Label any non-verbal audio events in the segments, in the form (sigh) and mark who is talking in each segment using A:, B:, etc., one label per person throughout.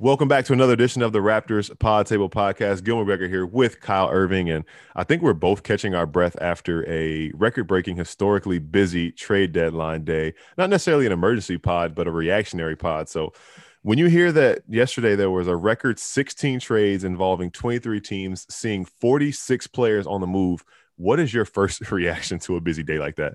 A: Welcome back to another edition of the Raptors Pod Table Podcast. Gil McGregor here with Kyle Irving, and I think we're both catching our breath after a record-breaking, historically busy trade deadline day. Not necessarily an emergency pod, but a reactionary pod. So, when you hear that yesterday there was a record 16 trades involving 23 teams, seeing 46 players on the move, what is your first (laughs) reaction to a busy day like that?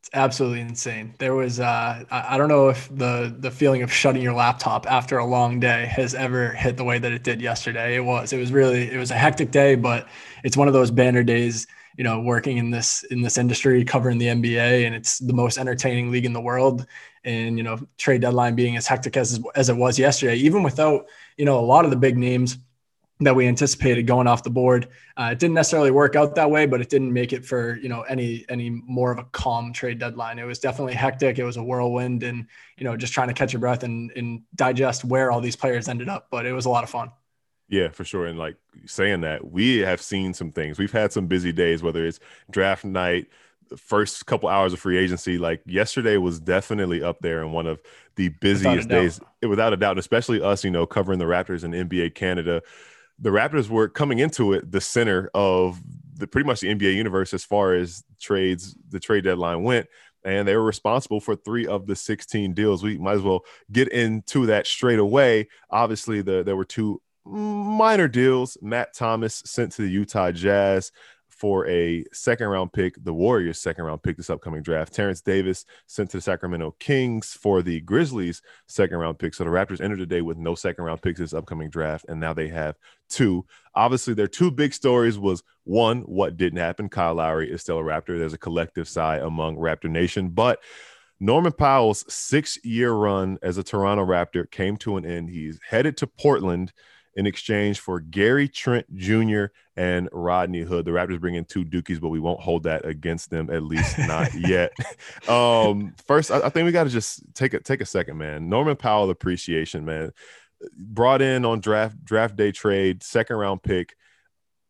B: It's absolutely insane. There was uh, I don't know if the the feeling of shutting your laptop after a long day has ever hit the way that it did yesterday. It was it was really it was a hectic day, but it's one of those banner days. You know, working in this in this industry, covering the NBA, and it's the most entertaining league in the world. And you know, trade deadline being as hectic as as it was yesterday, even without you know a lot of the big names that we anticipated going off the board. Uh, it didn't necessarily work out that way, but it didn't make it for you know any any more of a calm trade deadline. It was definitely hectic. It was a whirlwind, and you know just trying to catch your breath and, and digest where all these players ended up. But it was a lot of fun.
A: Yeah, for sure. And like saying that, we have seen some things. We've had some busy days, whether it's draft night, the first couple hours of free agency. Like yesterday was definitely up there in one of the busiest days, without a doubt. And especially us, you know, covering the Raptors and NBA Canada the Raptors were coming into it the center of the pretty much the NBA universe as far as trades, the trade deadline went. And they were responsible for three of the 16 deals. We might as well get into that straight away. Obviously, the, there were two minor deals. Matt Thomas sent to the Utah Jazz for a second round pick, the Warriors' second round pick this upcoming draft. Terence Davis sent to the Sacramento Kings for the Grizzlies' second round pick. So the Raptors entered the day with no second round picks this upcoming draft, and now they have two. Obviously, their two big stories was one, what didn't happen. Kyle Lowry is still a Raptor. There's a collective sigh among Raptor Nation, but Norman Powell's six year run as a Toronto Raptor came to an end. He's headed to Portland in exchange for Gary Trent Jr. and Rodney Hood. The Raptors bring in two Dukies, but we won't hold that against them, at least (laughs) not yet. Um, first, I, I think we got to just take a take a second, man. Norman Powell appreciation, man. Brought in on draft draft day trade, second round pick,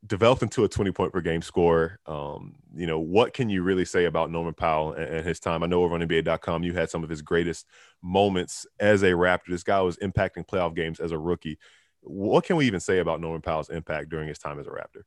A: developed into a 20 point per game score. Um, you know, what can you really say about Norman Powell and, and his time? I know over on NBA.com, you had some of his greatest moments as a Raptor. This guy was impacting playoff games as a rookie what can we even say about Norman Powell's impact during his time as a Raptor?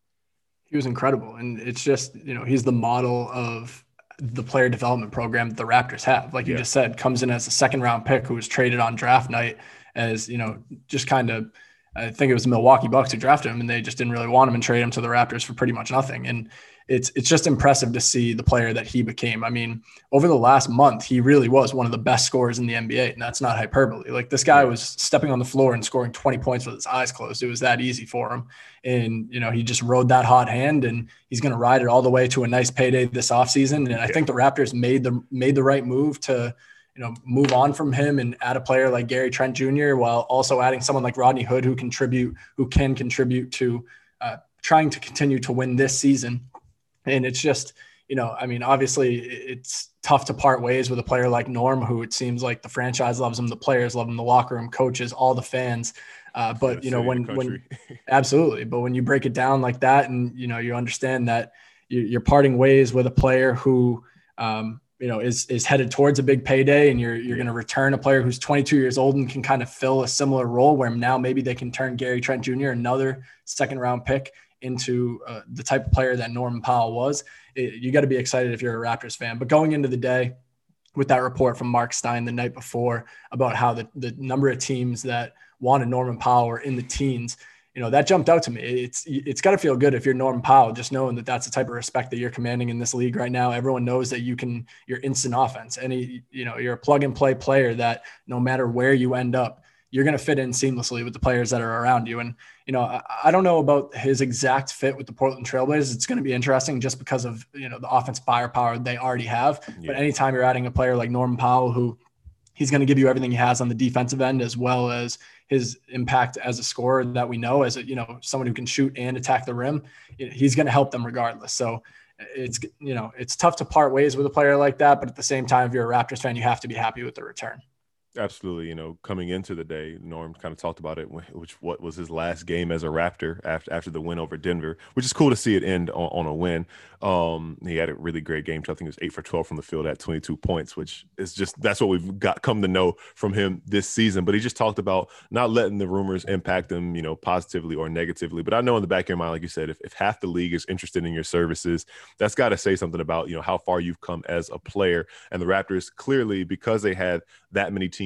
B: He was incredible. And it's just, you know, he's the model of the player development program that the Raptors have. Like you yeah. just said, comes in as a second round pick who was traded on draft night as, you know, just kind of I think it was the Milwaukee Bucks who drafted him and they just didn't really want him and trade him to the Raptors for pretty much nothing. And it's it's just impressive to see the player that he became. I mean, over the last month, he really was one of the best scorers in the NBA, and that's not hyperbole. Like this guy was stepping on the floor and scoring 20 points with his eyes closed. It was that easy for him. And you know, he just rode that hot hand and he's gonna ride it all the way to a nice payday this offseason. And I think the Raptors made the made the right move to you know, move on from him and add a player like Gary Trent Jr. while also adding someone like Rodney Hood who contribute, who can contribute to uh, trying to continue to win this season. And it's just, you know, I mean, obviously it's tough to part ways with a player like Norm, who it seems like the franchise loves him, the players love him, the locker room coaches, all the fans. Uh, but you know, when when (laughs) absolutely, but when you break it down like that, and you know, you understand that you're parting ways with a player who, um, you know, is is headed towards a big payday, and you're you're going to return a player who's 22 years old and can kind of fill a similar role, where now maybe they can turn Gary Trent Jr. another second round pick into uh, the type of player that Norman Powell was, it, you got to be excited if you're a Raptors fan. But going into the day with that report from Marc Stein the night before about how the, the number of teams that wanted Norman Powell were in the teens, you know, that jumped out to me. It's it's got to feel good if you're Norman Powell, just knowing that that's the type of respect that you're commanding in this league right now. Everyone knows that you can, you're instant offense. Any, you know, you're a plug and play player that no matter where you end up, you're going to fit in seamlessly with the players that are around you. And, you know, I, I, don't know about his exact fit with the Portland Trailblazers. It's going to be interesting just because of, you know, the offense firepower they already have. Yeah. But anytime you're adding a player like Norman Powell, who he's going to give you everything he has on the defensive end, as well as his impact as a scorer that we know as a, you know, someone who can shoot and attack the rim, he's going to help them regardless. So, it's you know it's tough to part ways with a player like that, but at the same time, if you're a Raptors fan, you have to be happy with the return.
A: Absolutely, you know, coming into the day, Norm kind of talked about it, which what was his last game as a Raptor after after the win over Denver, which is cool to see it end on, on a win. Um, he had a really great game. I think it was eight for twelve from the field at twenty two points, which is just that's what we've got come to know from him this season. But he just talked about not letting the rumors impact him, you know, positively or negatively. But I know in the back of your mind, like you said, if, if half the league is interested in your services, that's got to say something about you know how far you've come as a player. And the Raptors clearly because they had that many teams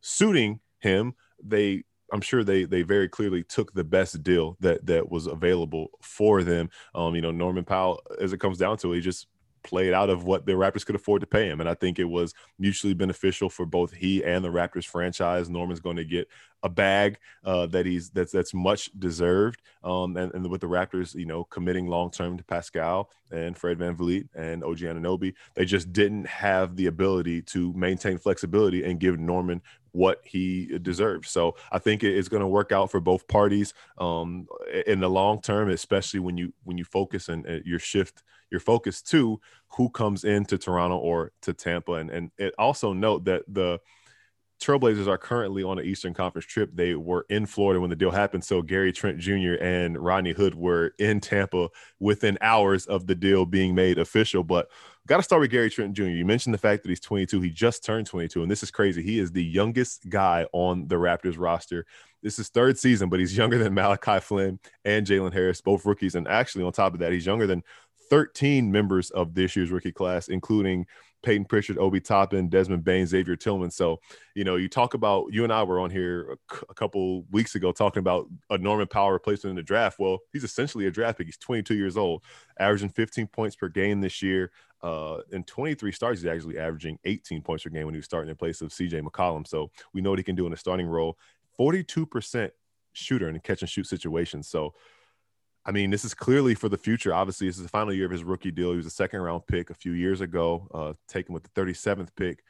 A: suiting him, they I'm sure they they very clearly took the best deal that that was available for them. Um, you know, Norman Powell, as it comes down to it, he just played out of what the Raptors could afford to pay him. And I think it was mutually beneficial for both he and the Raptors franchise. Norman's going to get a bag uh, that he's that's that's much deserved. Um, and, and with the Raptors, you know, committing long term to Pascal and Fred Van VanVleet and OG Anunoby, they just didn't have the ability to maintain flexibility and give Norman what he deserves. So I think it's going to work out for both parties um, in the long term, especially when you when you focus and your shift your focus to who comes into Toronto or to Tampa. And and it also note that the Trailblazers are currently on an Eastern Conference trip. They were in Florida when the deal happened. So Gary Trent Jr. and Rodney Hood were in Tampa within hours of the deal being made official. But got to start with Gary Trent Jr. You mentioned the fact that he's 22. He just turned 22, and this is crazy. He is the youngest guy on the Raptors roster. This is third season, but he's younger than Malachi Flynn and Jalen Harris, both rookies. And actually, on top of that, he's younger than 13 members of this year's rookie class, including Payton Pritchard, Obi Toppin, Desmond Bane, Xavier Tillman. So, you know, you talk about you and I were on here a, couple weeks ago talking about a Norman Powell replacement in the draft. Well, he's essentially a draft pick. He's 22 years old, averaging 15 points per game this year. Uh, in 23 starts, he's actually averaging 18 points per game when he was starting in place of CJ McCollum. So we know what he can do in a starting role. 42% shooter in catch and shoot situations. So I mean, this is clearly for the future. Obviously, this is the final year of his rookie deal. He was a second round pick a few years ago, uh, taken with the 37th pick,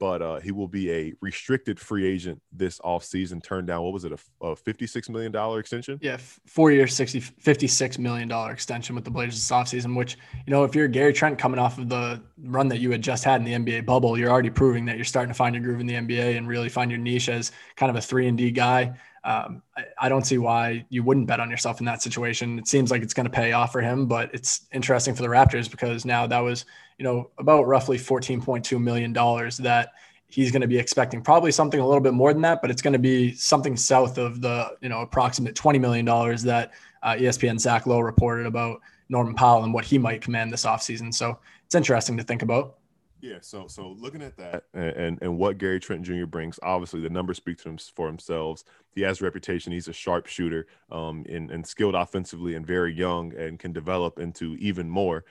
A: but uh, he will be a restricted free agent this offseason. Turned down, what was it, a, a $56 million extension?
B: Yeah, four years, 60, $56 million extension with the Blazers this offseason, which, you know, if you're Gary Trent coming off of the run that you had just had in the NBA bubble, you're already proving that you're starting to find your groove in the NBA and really find your niche as kind of a three and D guy um, I, I, don't see why you wouldn't bet on yourself in that situation. It seems like it's going to pay off for him, but it's interesting for the Raptors because now that was, you know, about roughly $14.2 million that he's going to be expecting probably something a little bit more than that, but it's going to be something south of the, you know, approximate $20 million that uh, ESPN Zach Lowe reported about Norman Powell and what he might command this offseason. So it's interesting to think about.
A: Yeah, so so looking at that and, and, what Gary Trent Jr. brings, obviously the numbers speak to him for themselves. He has a reputation. He's a sharp shooter, um, and, and skilled offensively, and very young, and can develop into even more.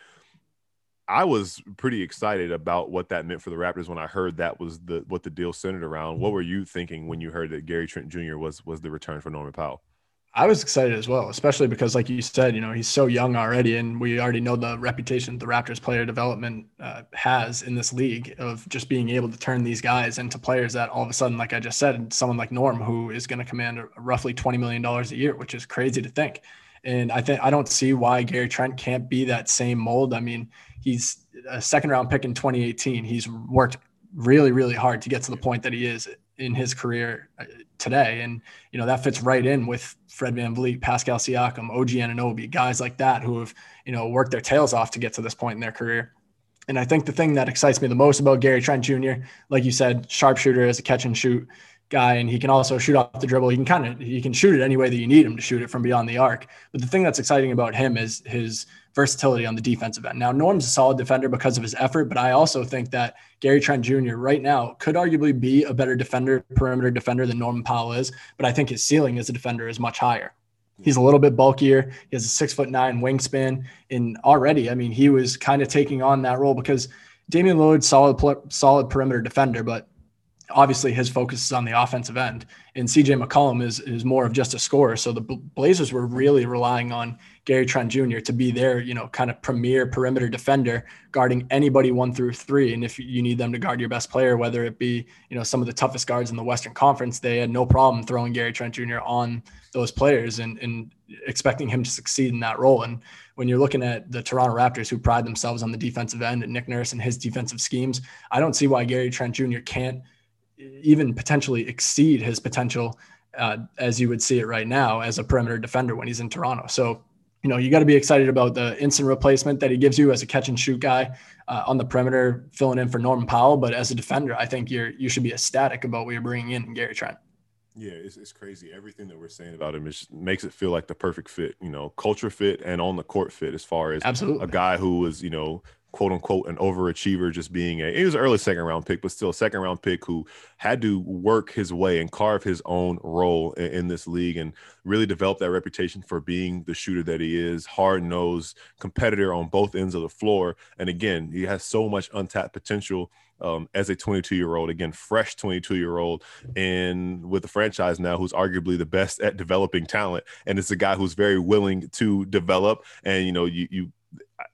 A: I was pretty excited about what that meant for the Raptors when I heard that was the what the deal centered around. What were you thinking when you heard that Gary Trent Jr. was was the return for Norman Powell?
B: I was excited as well, especially because, like you said, you know he's so young already, and we already know the reputation the Raptors player development uh, has in this league of just being able to turn these guys into players that all of a sudden, like I just said, someone like Norm, who is going to command roughly twenty million dollars a year, which is crazy to think. And I think I don't see why Gary Trent can't be that same mold. I mean, he's a second round pick in 2018. He's worked really, really hard to get to the point that he is in his career uh, today. And, you know, that fits right in with Fred Van VanVleet, Pascal Siakam, OG Anunoby, guys like that who have, you know, worked their tails off to get to this point in their career. And I think the thing that excites me the most about Gary Trent Jr., like you said, sharpshooter as a catch and shoot guy, and he can also shoot off the dribble. He can kind of he can shoot it any way that you need him to shoot it from beyond the arc. But the thing that's exciting about him is his versatility on the defensive end. Now, Norm's a solid defender because of his effort, but I also think that Gary Trent Jr. right now could arguably be a better defender, perimeter defender than Norman Powell is. But I think his ceiling as a defender is much higher. He's a little bit bulkier. He has a six foot nine wingspan. And already, I mean, he was kind of taking on that role because Damian Lillard, solid, solid perimeter defender, but obviously his focus is on the offensive end and CJ McCollum is is more of just a scorer. So the Blazers were really relying on Gary Trent Jr. to be their, you know, kind of premier perimeter defender, guarding anybody one through three. And if you need them to guard your best player, whether it be, you know, some of the toughest guards in the Western Conference, they had no problem throwing Gary Trent Jr. on those players and, and expecting him to succeed in that role. And when you're looking at the Toronto Raptors who pride themselves on the defensive end and Nick Nurse and his defensive schemes, I don't see why Gary Trent Jr. can't even potentially exceed his potential uh, as you would see it right now as a perimeter defender when he's in Toronto. So, you know, you got to be excited about the instant replacement that he gives you as a catch and shoot guy uh, on the perimeter, filling in for Norman Powell. But as a defender, I think you're you should be ecstatic about what you're bringing in, Gary Trent.
A: Yeah, it's, it's crazy. Everything that we're saying about him is makes it feel like the perfect fit, you know, culture fit and on the court fit as far as
B: Absolutely.
A: a guy who was, you know, quote unquote an overachiever just being a he was an early second round pick but still a second round pick who had to work his way and carve his own role in, in this league and really develop that reputation for being the shooter that he is. Hard-nosed competitor on both ends of the floor. And again he has so much untapped potential um, as a 22 year old again fresh 22 year old and with the franchise now who's arguably the best at developing talent. And it's a guy who's very willing to develop. And you know you you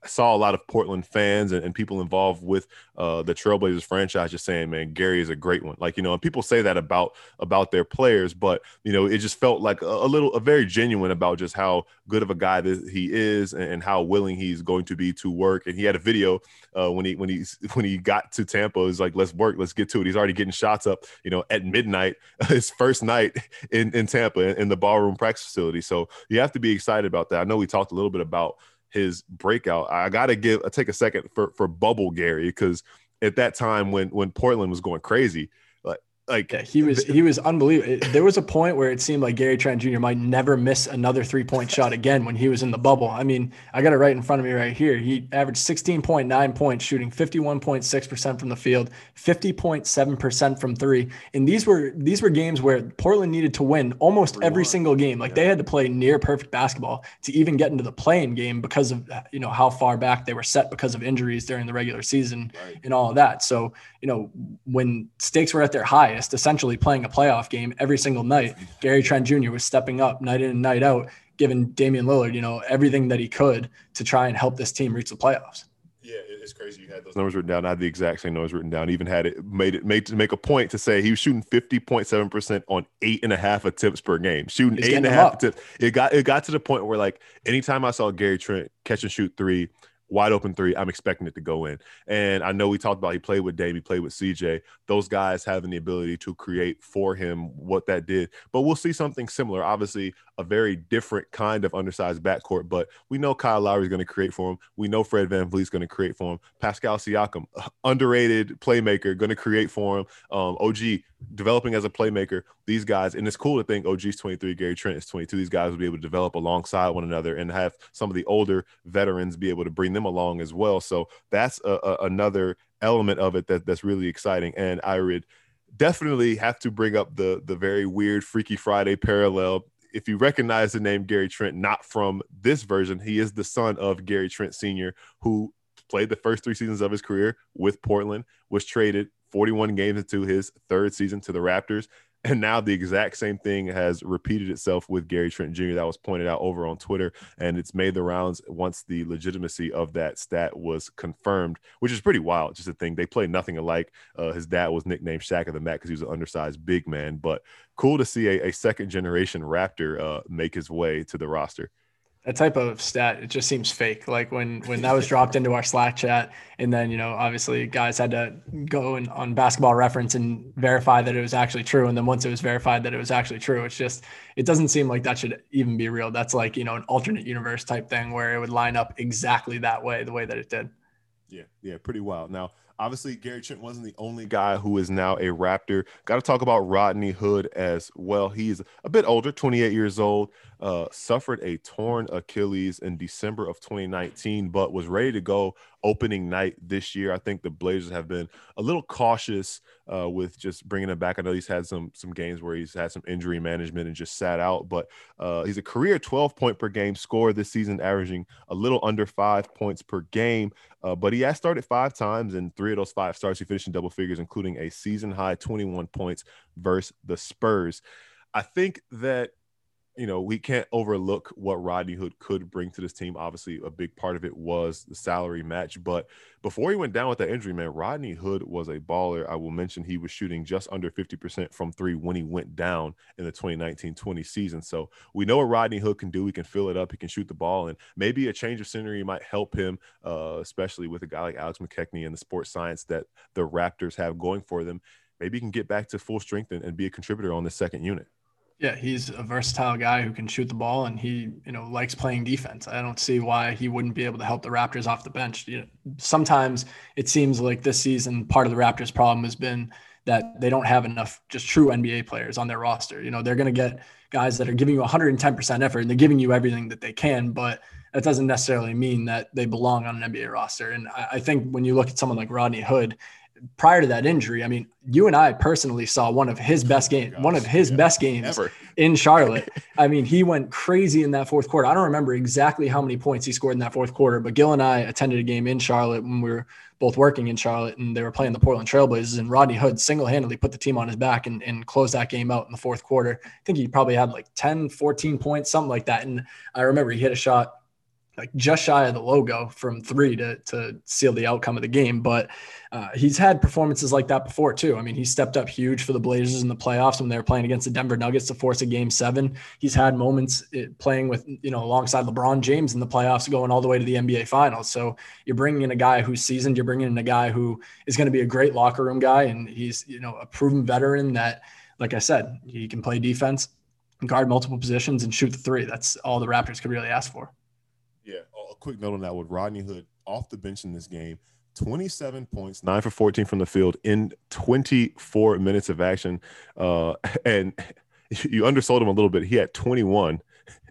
A: I saw a lot of Portland fans and, and people involved with uh, the Trailblazers franchise just saying, "Man, Gary is a great one." Like you know, and people say that about about their players, but you know, it just felt like a, a little, a very genuine about just how good of a guy that he is and, and, how willing he's going to be to work. And he had a video uh, when he when he (laughs) when he got to Tampa. He's like, "Let's work, let's get to it." He's already getting shots up, you know, at midnight, (laughs) his first night in in Tampa in, in the ballroom practice facility. So you have to be excited about that. I know we talked a little bit about his breakout. I got to give I take a second for for Bubble Gary because at that time when when Portland was going crazy, like
B: yeah, he was he was unbelievable. There was a point where it seemed like Gary Trent Jr. might never miss another three point (laughs) shot again when he was in the bubble. I mean, I got it right in front of me right here. He averaged 16.9 points, shooting 51.6 percent from the field, 50.7 percent from three. And these were these were games where Portland needed to win almost every single game. Like yeah. they had to play near perfect basketball to even get into the play-in game because of you know how far back they were set because of injuries during the regular season right. and all of that. So you know when stakes were at their highest essentially playing a playoff game every single night. Gary Trent Jr. was stepping up night in and night out, giving Damian Lillard, you know, everything that he could to try and help this team reach the playoffs.
A: Yeah, it's crazy. You had those numbers written down. I had the exact same numbers written down. Even had it made it made to make a point to say he was shooting fifty point seven percent on eight and a half attempts per game. Shooting He's eight and a half attempts. It got it got to the point where like anytime I saw Gary Trent catch and shoot three, wide open three. I'm expecting it to go in. And I know we talked about he played with Dame, he played with CJ. Those guys having the ability to create for him what that did. But we'll see something similar. Obviously, a very different kind of undersized backcourt. But we know Kyle Lowry is going to create for him. We know Fred VanVleet is going to create for him. Pascal Siakam, underrated playmaker, going to create for him. Um, OG developing as a playmaker. These guys, and it's cool to think OG's 23, Gary Trent is 22. These guys will be able to develop alongside one another and have some of the older veterans be able to bring them along as well. So that's a, a, another element of it that, that's really exciting. And I would definitely have to bring up the the very weird Freaky Friday parallel if you recognize the name Gary Trent, not from this version, he is the son of Gary Trent Sr., who played the first three seasons of his career with Portland, was traded 41 games into his third season to the Raptors, and now the exact same thing has repeated itself with Gary Trent Jr. That was pointed out over on Twitter, and it's made the rounds once the legitimacy of that stat was confirmed, which is pretty wild. Just a thing they play nothing alike. Uh, his dad was nicknamed Shaq of the MAC because he was an undersized big man, but cool to see a, a second generation Raptor uh, make his way to the roster
B: that type of stat it just seems fake. Like when when that was dropped into our slack chat and then you know obviously guys had to go and on basketball reference and verify that it was actually true and then once it was verified that it was actually true it's just it doesn't seem like that should even be real. That's like you know an alternate universe type thing where it would line up exactly that way the way that it did.
A: Yeah yeah pretty wild now Obviously, Gary Trent wasn't the only guy who is now a Raptor. Got to talk about Rodney Hood as well. He's a bit older, 28 years old, uh, suffered a torn Achilles in December of 2019, but was ready to go opening night this year. I think the Blazers have been a little cautious uh, with just bringing him back. I know he's had some some games where he's had some injury management and just sat out, but uh, he's a career 12 point per game scorer this season, averaging a little under five points per game. Uh, but he has started five times, and three of those five starts he finished in double figures, including a season high 21 points versus the Spurs. I think that you know, we can't overlook what Rodney Hood could bring to this team. Obviously, a big part of it was the salary match. But before he went down with that injury, man, Rodney Hood was a baller. I will mention he was shooting just under 50% from three when he went down in the 2019 20 season. So we know what Rodney Hood can do. He can fill it up, he can shoot the ball, and maybe a change of scenery might help him, uh, especially with a guy like Alex McKechnie and the sports science that the Raptors have going for them maybe he can get back to full strength and, and be a contributor on the second unit.
B: Yeah, he's a versatile guy who can shoot the ball, and he, you know, likes playing defense. I don't see why he wouldn't be able to help the Raptors off the bench. You know, sometimes it seems like this season part of the Raptors' problem has been that they don't have enough just true NBA players on their roster. You know, they're going to get guys that are giving you 110% effort and they're giving you everything that they can, but that doesn't necessarily mean that they belong on an NBA roster. And I, I think when you look at someone like Rodney Hood, prior to that injury, I mean, you and I personally saw one of his best games, oh one of his yeah, best games ever. in Charlotte. (laughs) I mean, he went crazy in that fourth quarter. I don't remember exactly how many points he scored in that fourth quarter, but Gil and I attended a game in Charlotte when we were both working in Charlotte and they were playing the Portland Trailblazers and Rodney Hood single-handedly put the team on his back and, and closed that game out in the fourth quarter. I think he probably had like 10, 14 points, something like that. And I remember he hit a shot like just shy of the logo from three to, to seal the outcome of the game. But uh, he's had performances like that before too. I mean, he stepped up huge for the Blazers in the playoffs when they were playing against the Denver Nuggets to force a game seven. He's had moments eh, playing with, you know, alongside LeBron James in the playoffs going all the way to the NBA finals. So you're bringing in a guy who's seasoned, you're bringing in a guy who is going to be a great locker room guy. And he's, you know, a proven veteran that, like I said, he can play defense, guard multiple positions and shoot the three. That's all the Raptors could really ask for.
A: Quick note on that with Rodney Hood off the bench in this game. 27 points, nine for 14 from the field in 24 minutes of action. Uh, (laughs) and (laughs) you undersold him a little bit. He had 21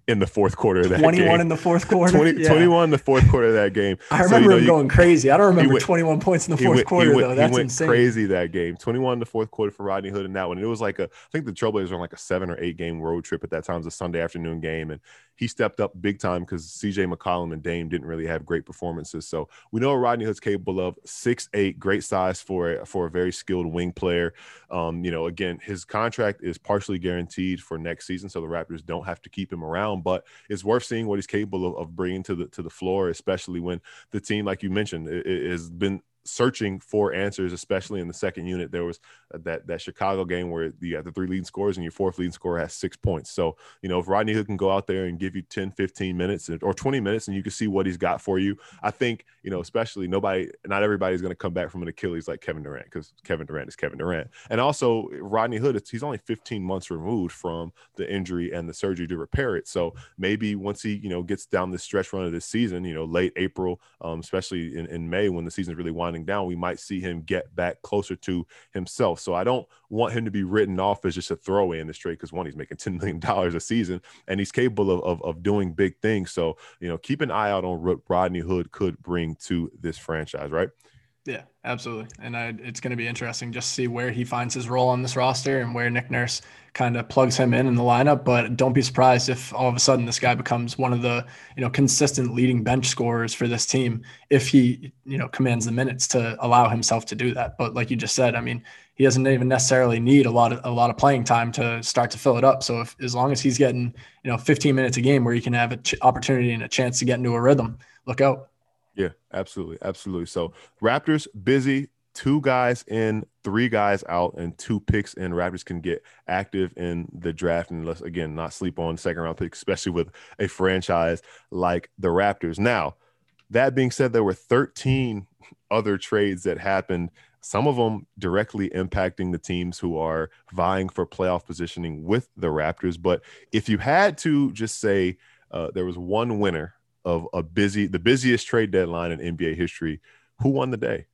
A: in the fourth quarter of that
B: 21
A: game.
B: in the fourth quarter (laughs)
A: 20, yeah. 21 in the fourth quarter of that game
B: i remember so, you know, him going crazy i don't remember went, 21 points in the fourth
A: went,
B: quarter
A: went,
B: though that's insane.
A: crazy that game 21 in the fourth quarter for rodney hood in that one and it was like a i think the trailblazers were on like a seven or eight game road trip at that time it was a sunday afternoon game and he stepped up big time because CJ McCollum and Dame didn't really have great performances. So we know Rodney Hood's capable of six eight, great size for a, for a very skilled wing player. Um, you know, again, his contract is partially guaranteed for next season, so the Raptors don't have to keep him around. But it's worth seeing what he's capable of, of bringing to the to the floor, especially when the team, like you mentioned, has been searching for answers, especially in the second unit. There was that that Chicago game where you have the three leading scores and your fourth leading scorer has six points. So, you know, if Rodney Hood can go out there and give you 10, 15 minutes or 20 minutes and you can see what he's got for you, I think, you know, especially nobody, not everybody's going to come back from an Achilles like Kevin Durant because Kevin Durant is Kevin Durant. And also, Rodney Hood, he's only 15 months removed from the injury and the surgery to repair it. So maybe once he, you know, gets down the stretch run of this season, you know, late April, um, especially in, in May when the season is really winding down, we might see him get back closer to himself. So I don't want him to be written off as just a throwaway in the straight because one, he's making $10 million a season and he's capable of, of, of, doing big things. So, you know, keep an eye out on what Rodney Hood could bring to this franchise, right?
B: Yeah, absolutely. And I, it's going to be interesting just to see where he finds his role on this roster and where Nick Nurse kind of plugs him in in the lineup. But don't be surprised if all of a sudden this guy becomes one of the you know consistent leading bench scorers for this team if he you know commands the minutes to allow himself to do that. But like you just said, I mean, he doesn't even necessarily need a lot of a lot of playing time to start to fill it up. So if as long as he's getting you know 15 minutes a game where he can have an ch- opportunity and a chance to get into a rhythm, look out.
A: Yeah, absolutely, absolutely. So Raptors busy, two guys in, three guys out, and two picks in. Raptors can get active in the draft, and let's again not sleep on second round picks, especially with a franchise like the Raptors. Now, that being said, there were 13 other trades that happened. Some of them directly impacting the teams who are vying for playoff positioning with the Raptors. But if you had to just say uh, there was one winner of a busy, the busiest trade deadline in NBA history. Who won the day?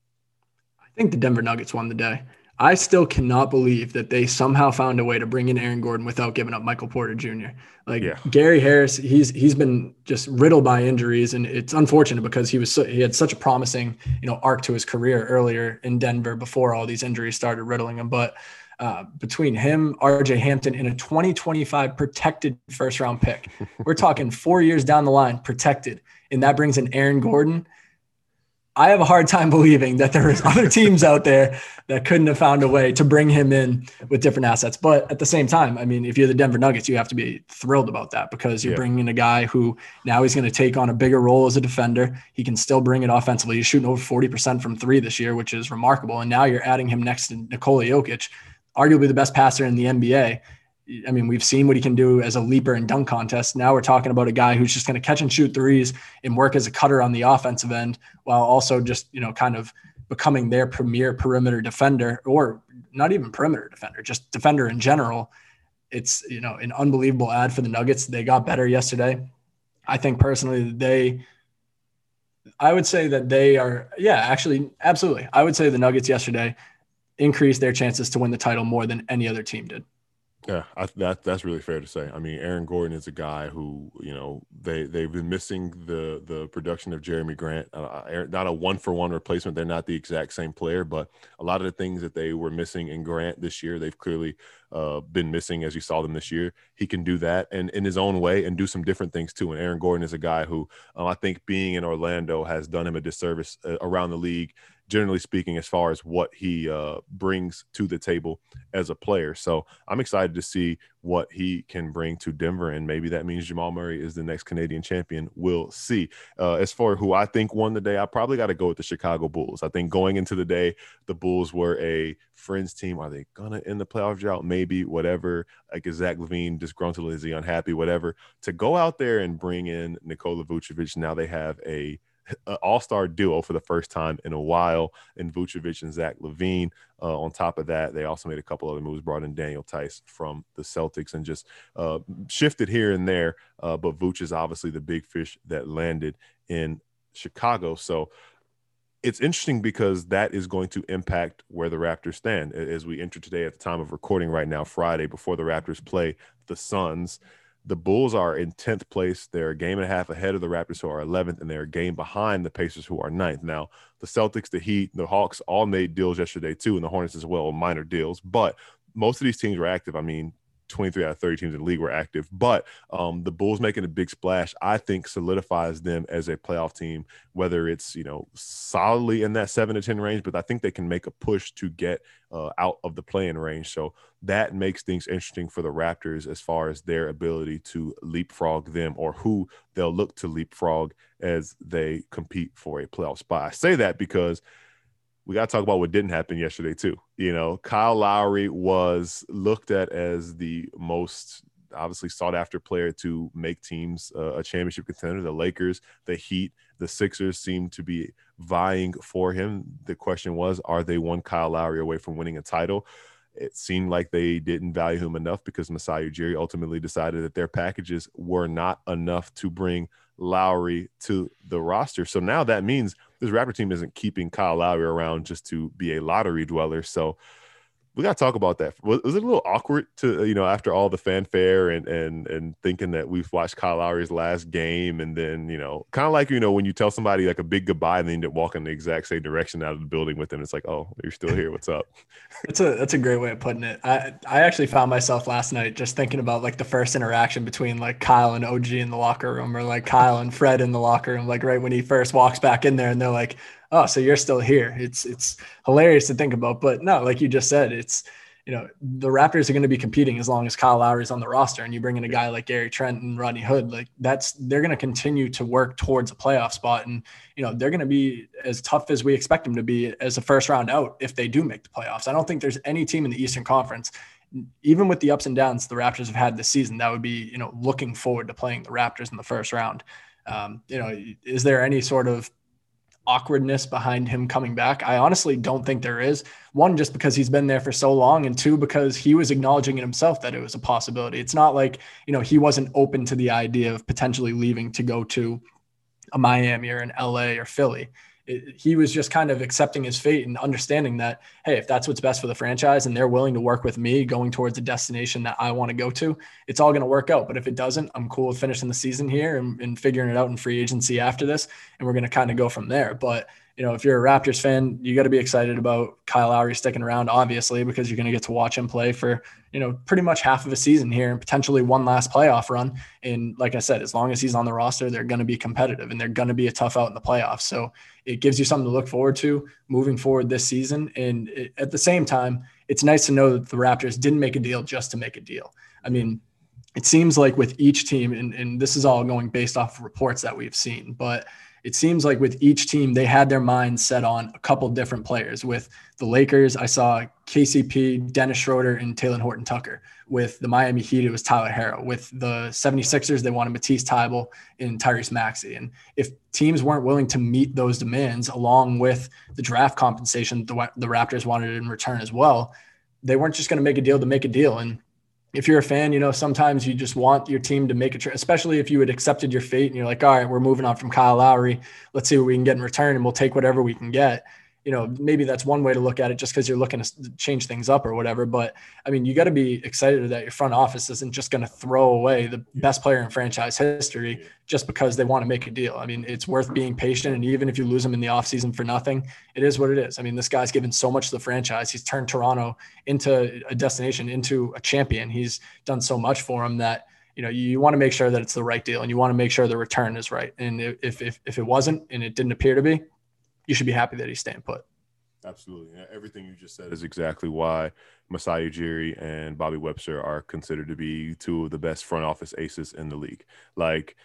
B: I think the Denver Nuggets won the day. I still cannot believe that they somehow found a way to bring in Aaron Gordon without giving up Michael Porter Jr. Like yeah. Gary Harris, he's he's been just riddled by injuries, and it's unfortunate because he was so, he had such a promising you know arc to his career earlier in Denver before all these injuries started riddling him. But uh, between him, RJ Hampton, and a 2025 protected first round pick. (laughs) We're talking four years down the line, protected. And that brings in Aaron Gordon. I have a hard time (laughs) believing that there is other teams out there that couldn't have found a way to bring him in with different assets. But at the same time, I mean, if you're the Denver Nuggets, you have to be thrilled about that because you're yeah. bringing in a guy who now he's going to take on a bigger role as a defender. He can still bring it offensively. He's shooting over 40% from three this year, which is remarkable. And now you're adding him next to Nikola Jokic, arguably the best passer in the NBA. I mean, we've seen what he can do as a leaper in dunk contest. Now we're talking about a guy who's just going to catch and shoot threes and work as a cutter on the offensive end while also just, you know, kind of becoming their premier perimeter defender or not even perimeter defender, just defender in general. It's you know an unbelievable ad for the Nuggets. They got better yesterday. I think personally they I would say that they are yeah, actually absolutely. I would say the Nuggets yesterday increased their chances to win the title more than any other team did.
A: Yeah, I, that that's really fair to say. I mean, Aaron Gordon is a guy who you know they they've been missing the the production of Jerami Grant. Uh, not a one for one replacement. They're not the exact same player, but a lot of the things that they were missing in Grant this year, they've clearly uh, been missing as you saw them this year. He can do that and in his own way and do some different things too. And Aaron Gordon is a guy who um, I think being in Orlando has done him a disservice uh, around the league generally speaking, as far as what he uh, brings to the table as a player. So I'm excited to see what he can bring to Denver, and maybe that means Jamal Murray is the next Canadian champion. We'll see. Uh, as far who I think won the day, I probably got to go with the Chicago Bulls. I think going into the day, the Bulls were a friends team. Are they gonna end the playoff drought? Maybe whatever. Like is Zach LaVine disgruntled? Is he unhappy? Whatever. To go out there and bring in Nikola Vucevic, now they have a all star duo for the first time in a while in Vucevic and Zach LaVine. Uh, on top of that, they also made a couple other moves, brought in Daniel Theis from the Celtics and just uh, shifted here and there. Uh, but Vuce is obviously the big fish that landed in Chicago. So it's interesting because that is going to impact where the Raptors stand as we enter today at the time of recording right now, Friday, before the Raptors play the Suns. The Bulls are in 10th place. They're a game and a half ahead of the Raptors, who are 11th, and they're a game behind the Pacers, who are ninth. Now, the Celtics, the Heat, the Hawks all made deals yesterday, too, and the Hornets as well, minor deals. But most of these teams were active. I mean, 23 out of 30 teams in the league were active. But um, the Bulls making a big splash, I think, solidifies them as a playoff team, whether it's, you know, solidly in that seven to 10 range, but I think they can make a push to get uh, out of the play-in range. So that makes things interesting for the Raptors as far as their ability to leapfrog them or who they'll look to leapfrog as they compete for a playoff spot. I say that because – we got to talk about what didn't happen yesterday too. You know, Kyle Lowry was looked at as the most obviously sought after player to make teams uh, a championship contender. The Lakers, the Heat, the Sixers seemed to be vying for him. The question was, are they one Kyle Lowry away from winning a title? It seemed like they didn't value him enough because Masai Ujiri ultimately decided that their packages were not enough to bring Lowry to the roster. So now that means this Raptor team isn't keeping Kyle Lowry around just to be a lottery dweller. So we got to talk about that. Was, was, it a little awkward to uh, you know after all the fanfare and and and thinking that we've watched Kyle Lowry's last game and then you know kind of like you know when you tell somebody like a big goodbye and they end up walking the exact same direction out of the building with them. It's like oh you're still here. What's up? (laughs)
B: That's a that's a great way of putting it. I I actually found myself last night just thinking about like the first interaction between like Kyle and OG in the locker room or like Kyle and Fred in the locker room. Like right when he first walks back in there and they're like oh, so you're still here. It's it's hilarious to think about, but no, like you just said, it's you know the Raptors are going to be competing as long as Kyle Lowry's on the roster, and you bring in a guy like Gary Trent and Rodney Hood, like that's they're going to continue to work towards a playoff spot, and you know they're going to be as tough as we expect them to be as a first round out if they do make the playoffs. I don't think there's any team in the Eastern Conference even with the ups and downs the Raptors have had this season, that would be, you know, looking forward to playing the Raptors in the first round. Um, you know, is there any sort of awkwardness behind him coming back. I honestly don't think there is. One, just because he's been there for so long, and two, because he was acknowledging it himself that it was a possibility. It's not like, you know, he wasn't open to the idea of potentially leaving to go to a Miami or an LA or Philly it, he was just kind of accepting his fate and understanding that, hey, if that's what's best for the franchise and they're willing to work with me going towards a destination that I want to go to, it's all going to work out. But if it doesn't, I'm cool with finishing the season here and, and figuring it out in free agency after this. And we're going to kind of go from there. But you know, if you're a Raptors fan, you got to be excited about Kyle Lowry sticking around, obviously, because you're going to get to watch him play for, you know, pretty much half of a season here and potentially one last playoff run. And like I said, as long as he's on the roster, they're going to be competitive and they're going to be a tough out in the playoffs. So it gives you something to look forward to moving forward this season. And it, at the same time, it's nice to know that the Raptors didn't make a deal just to make a deal. I mean, it seems like with each team, and, and this is all going based off of reports that we've seen, but – it seems like with each team, they had their minds set on a couple different players. With the Lakers, I saw KCP, Dennis Schroeder, and Talen Horton Tucker. With the Miami Heat, it was Tyler Herro. With the 76ers, they wanted Matisse Thybulle and Tyrese Maxey. And if teams weren't willing to meet those demands, along with the draft compensation the, the Raptors wanted in return as well, they weren't just going to make a deal to make a deal. And if you're a fan, you know, sometimes you just want your team to make a trade, especially if you had accepted your fate and you're like, all right, we're moving on from Kyle Lowry. Let's see what we can get in return and we'll take whatever we can get you know, maybe that's one way to look at it just because you're looking to change things up or whatever. But I mean, you got to be excited that your front office isn't just going to throw away the best player in franchise history just because they want to make a deal. I mean, it's worth being patient. And even if you lose him in the offseason for nothing, it is what it is. I mean, this guy's given so much to the franchise. He's turned Toronto into a destination, into a champion. He's done so much for him that you know you, want to make sure that it's the right deal and you want to make sure the return is right and if, if if it wasn't and it didn't appear to be you should be happy that he's staying put.
A: Absolutely. Everything you just said is exactly why Masai Ujiri and Bobby Webster are considered to be two of the best front office aces in the league. Like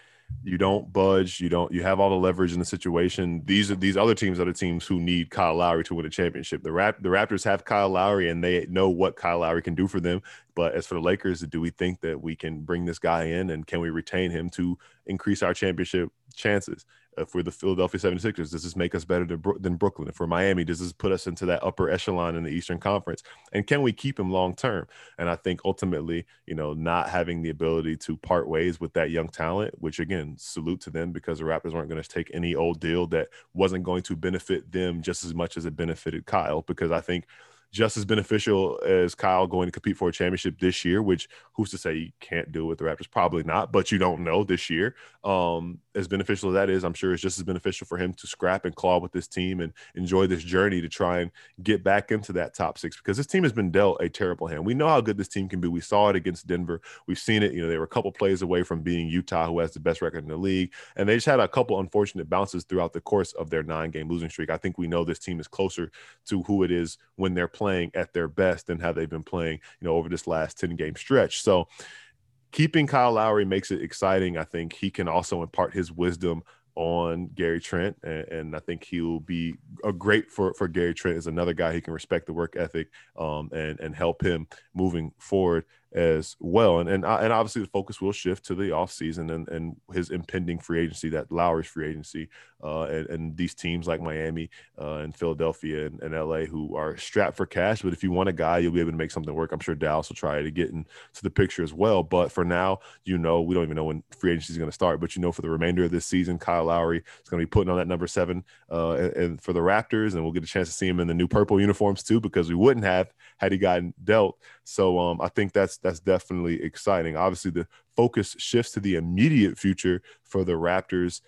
A: you don't budge, you don't you have all the leverage in the situation. These are these other teams are the teams who need Kyle Lowry to win a championship. The Rap the Raptors have Kyle Lowry and they know what Kyle Lowry can do for them. But as for the Lakers, do we think that we can bring this guy in and can we retain him to increase our championship chances? If we're the Philadelphia 76ers, does this make us better than Brooklyn? If we're Miami, does this put us into that upper echelon in the Eastern Conference? And can we keep him long term? And I think ultimately, you know, not having the ability to part ways with that young talent, which again, salute to them because the Raptors weren't going to take any old deal that wasn't going to benefit them just as much as it benefited Kyle. Because I think just as beneficial as Kyle going to compete for a championship this year, which who's to say he can't do it with the Raptors? Probably not, but you don't know this year. Um, as beneficial as that is, I'm sure it's just as beneficial for him to scrap and claw with this team and enjoy this journey to try and get back into that top six because this team has been dealt a terrible hand. We know how good this team can be. We saw it against Denver. We've seen it. You know, they were a couple plays away from being Utah, who has the best record in the league, and they just had a couple unfortunate bounces throughout the course of their nine game losing streak. I think we know this team is closer to who it is when they're playing at their best and how they've been playing, you know, over this last 10 game stretch. So keeping Kyle Lowry makes it exciting. I think he can also impart his wisdom on Gary Trent, and, and, I think he'll be a great for for Gary Trent is another guy he can respect the work ethic um, and and help him moving forward as well. And and, uh, and obviously the focus will shift to the offseason and, and his impending free agency, that Lowry's free agency, uh, and, and these teams like Miami uh, and Philadelphia and, and, LA who are strapped for cash. But if you want a guy, you'll be able to make something work. I'm sure Dallas will try to get into the picture as well. But for now, you know, we don't even know when free agency is going to start. But you know, for the remainder of this season, Kyle Lowry is going to be putting on that number seven uh, and, and for the Raptors, and we'll get a chance to see him in the new purple uniforms too, because we wouldn't have had he gotten dealt. So um, I think that's that's definitely exciting. Obviously, the focus shifts to the immediate future for the Raptors.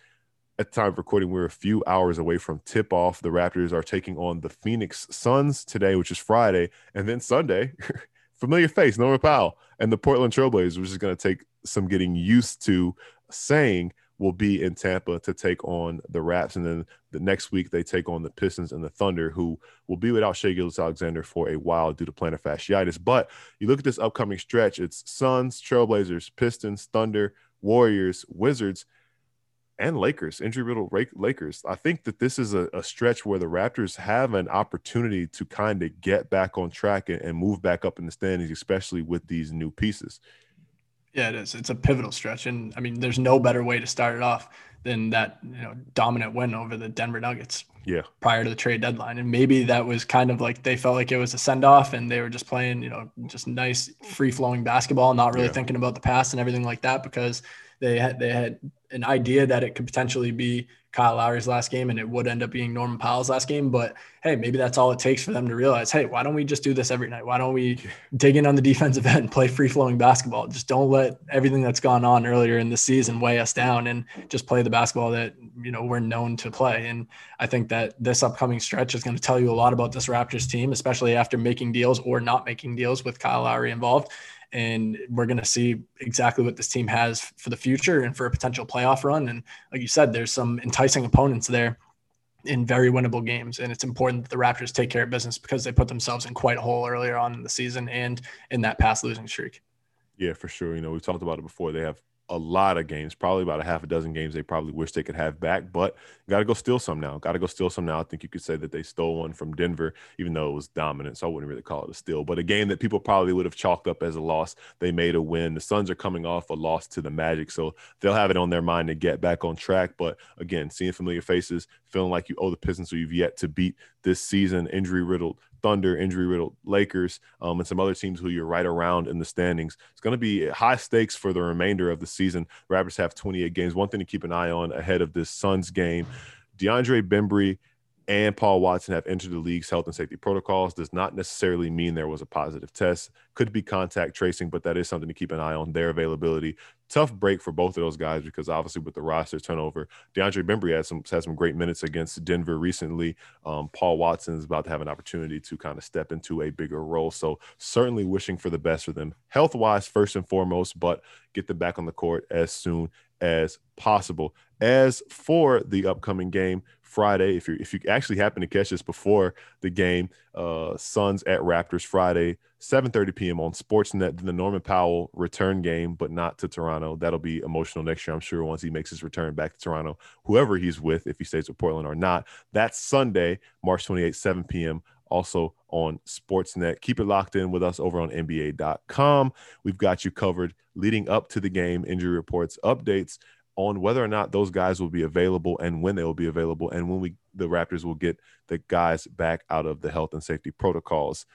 A: At the time of recording, we're a few hours away from tip off. The Raptors are taking on the Phoenix Suns today, which is Friday, and then Sunday, (laughs) familiar face, Norman Powell, and the Portland Trailblazers, which is going to take some getting used to saying will be in Tampa to take on the Raps. And then the next week, they take on the Pistons and the Thunder, who will be without Shai Gilgeous-Alexander for a while due to plantar fasciitis. But you look at this upcoming stretch, it's Suns, Trailblazers, Pistons, Thunder, Warriors, Wizards, and Lakers, injury riddled Lakers. I think that this is a, a, stretch where the Raptors have an opportunity to kind of get back on track and, and move back up in the standings, especially with these new pieces.
B: Yeah, it is. It's a pivotal stretch, and I mean, there's no better way to start it off than that you know dominant win over the Denver Nuggets.
A: Yeah.
B: Prior to the trade deadline, and maybe that was kind of like they felt like it was a send off, and they were just playing you know just nice free flowing basketball, not really yeah. thinking about the past and everything like that because they had they had an idea that it could potentially be Kyle Lowry's last game and it would end up being Norman Powell's last game. But hey, maybe that's all it takes for them to realize, hey, why don't we just do this every night? Why don't we dig in on the defensive (laughs) end and play free flowing basketball? Just don't let everything that's gone on earlier in the season weigh us down and just play the basketball that, you know, we're known to play. And I think that this upcoming stretch is going to tell you a lot about this Raptors team, especially after making deals or not making deals with Kyle Lowry involved and we're going to see exactly what this team has for the future and for a potential playoff run. And like you said, there's some enticing opponents there in very winnable games. And it's important that the Raptors take care of business because they put themselves in quite a hole earlier on in the season and in that past losing streak.
A: Yeah, for sure. You know, we've talked about it before. They have a lot of games, probably about a half a dozen games they probably wish they could have back, but got to go steal some now. Got to go steal some now. I think you could say that they stole one from Denver, even though it was dominant. So I wouldn't really call it a steal, but a game that people probably would have chalked up as a loss. They made a win. The Suns are coming off a loss to the Magic, so they'll have it on their mind to get back on track. But again, seeing familiar faces, feeling like you owe the Pistons who you've yet to beat this season, injury riddled Thunder, injury riddled Lakers, um, and some other teams who you're right around in the standings. It's going to be high stakes for the remainder of the season. Raptors have 28 games. One thing to keep an eye on ahead of this Suns game DeAndre Bembry and Paul Watson have entered the league's health and safety protocols does not necessarily mean there was a positive test. Could be contact tracing, but that is something to keep an eye on their availability. Tough break for both of those guys because obviously with the roster turnover, DeAndre Bembry had some had some great minutes against Denver recently. Um, Paul Watson is about to have an opportunity to kind of step into a bigger role. So certainly wishing for the best for them, health wise first and foremost, but get them back on the court as soon as possible. As for the upcoming game, Friday. If you if you actually happen to catch this before the game, uh, Suns at Raptors Friday, 7:30 p.m. on Sportsnet. The Norman Powell return game, but not to Toronto. That'll be emotional next year, I'm sure, once he makes his return back to Toronto. Whoever he's with, if he stays with Portland or not. That's Sunday, March 28, 7 p.m. Also on Sportsnet. Keep it locked in with us over on NBA.com. We've got you covered leading up to the game, injury reports, updates on whether or not those guys will be available and when they will be available and when we the Raptors will get the guys back out of the health and safety protocols.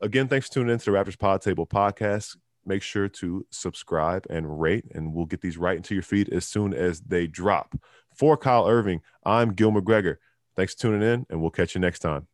A: Again, thanks for tuning into the Raptors Pod Table podcast. Make sure to subscribe and rate, and we'll get these right into your feed as soon as they drop. For Kyle Irving, I'm Gil McGregor. Thanks for tuning in, and we'll catch you next time.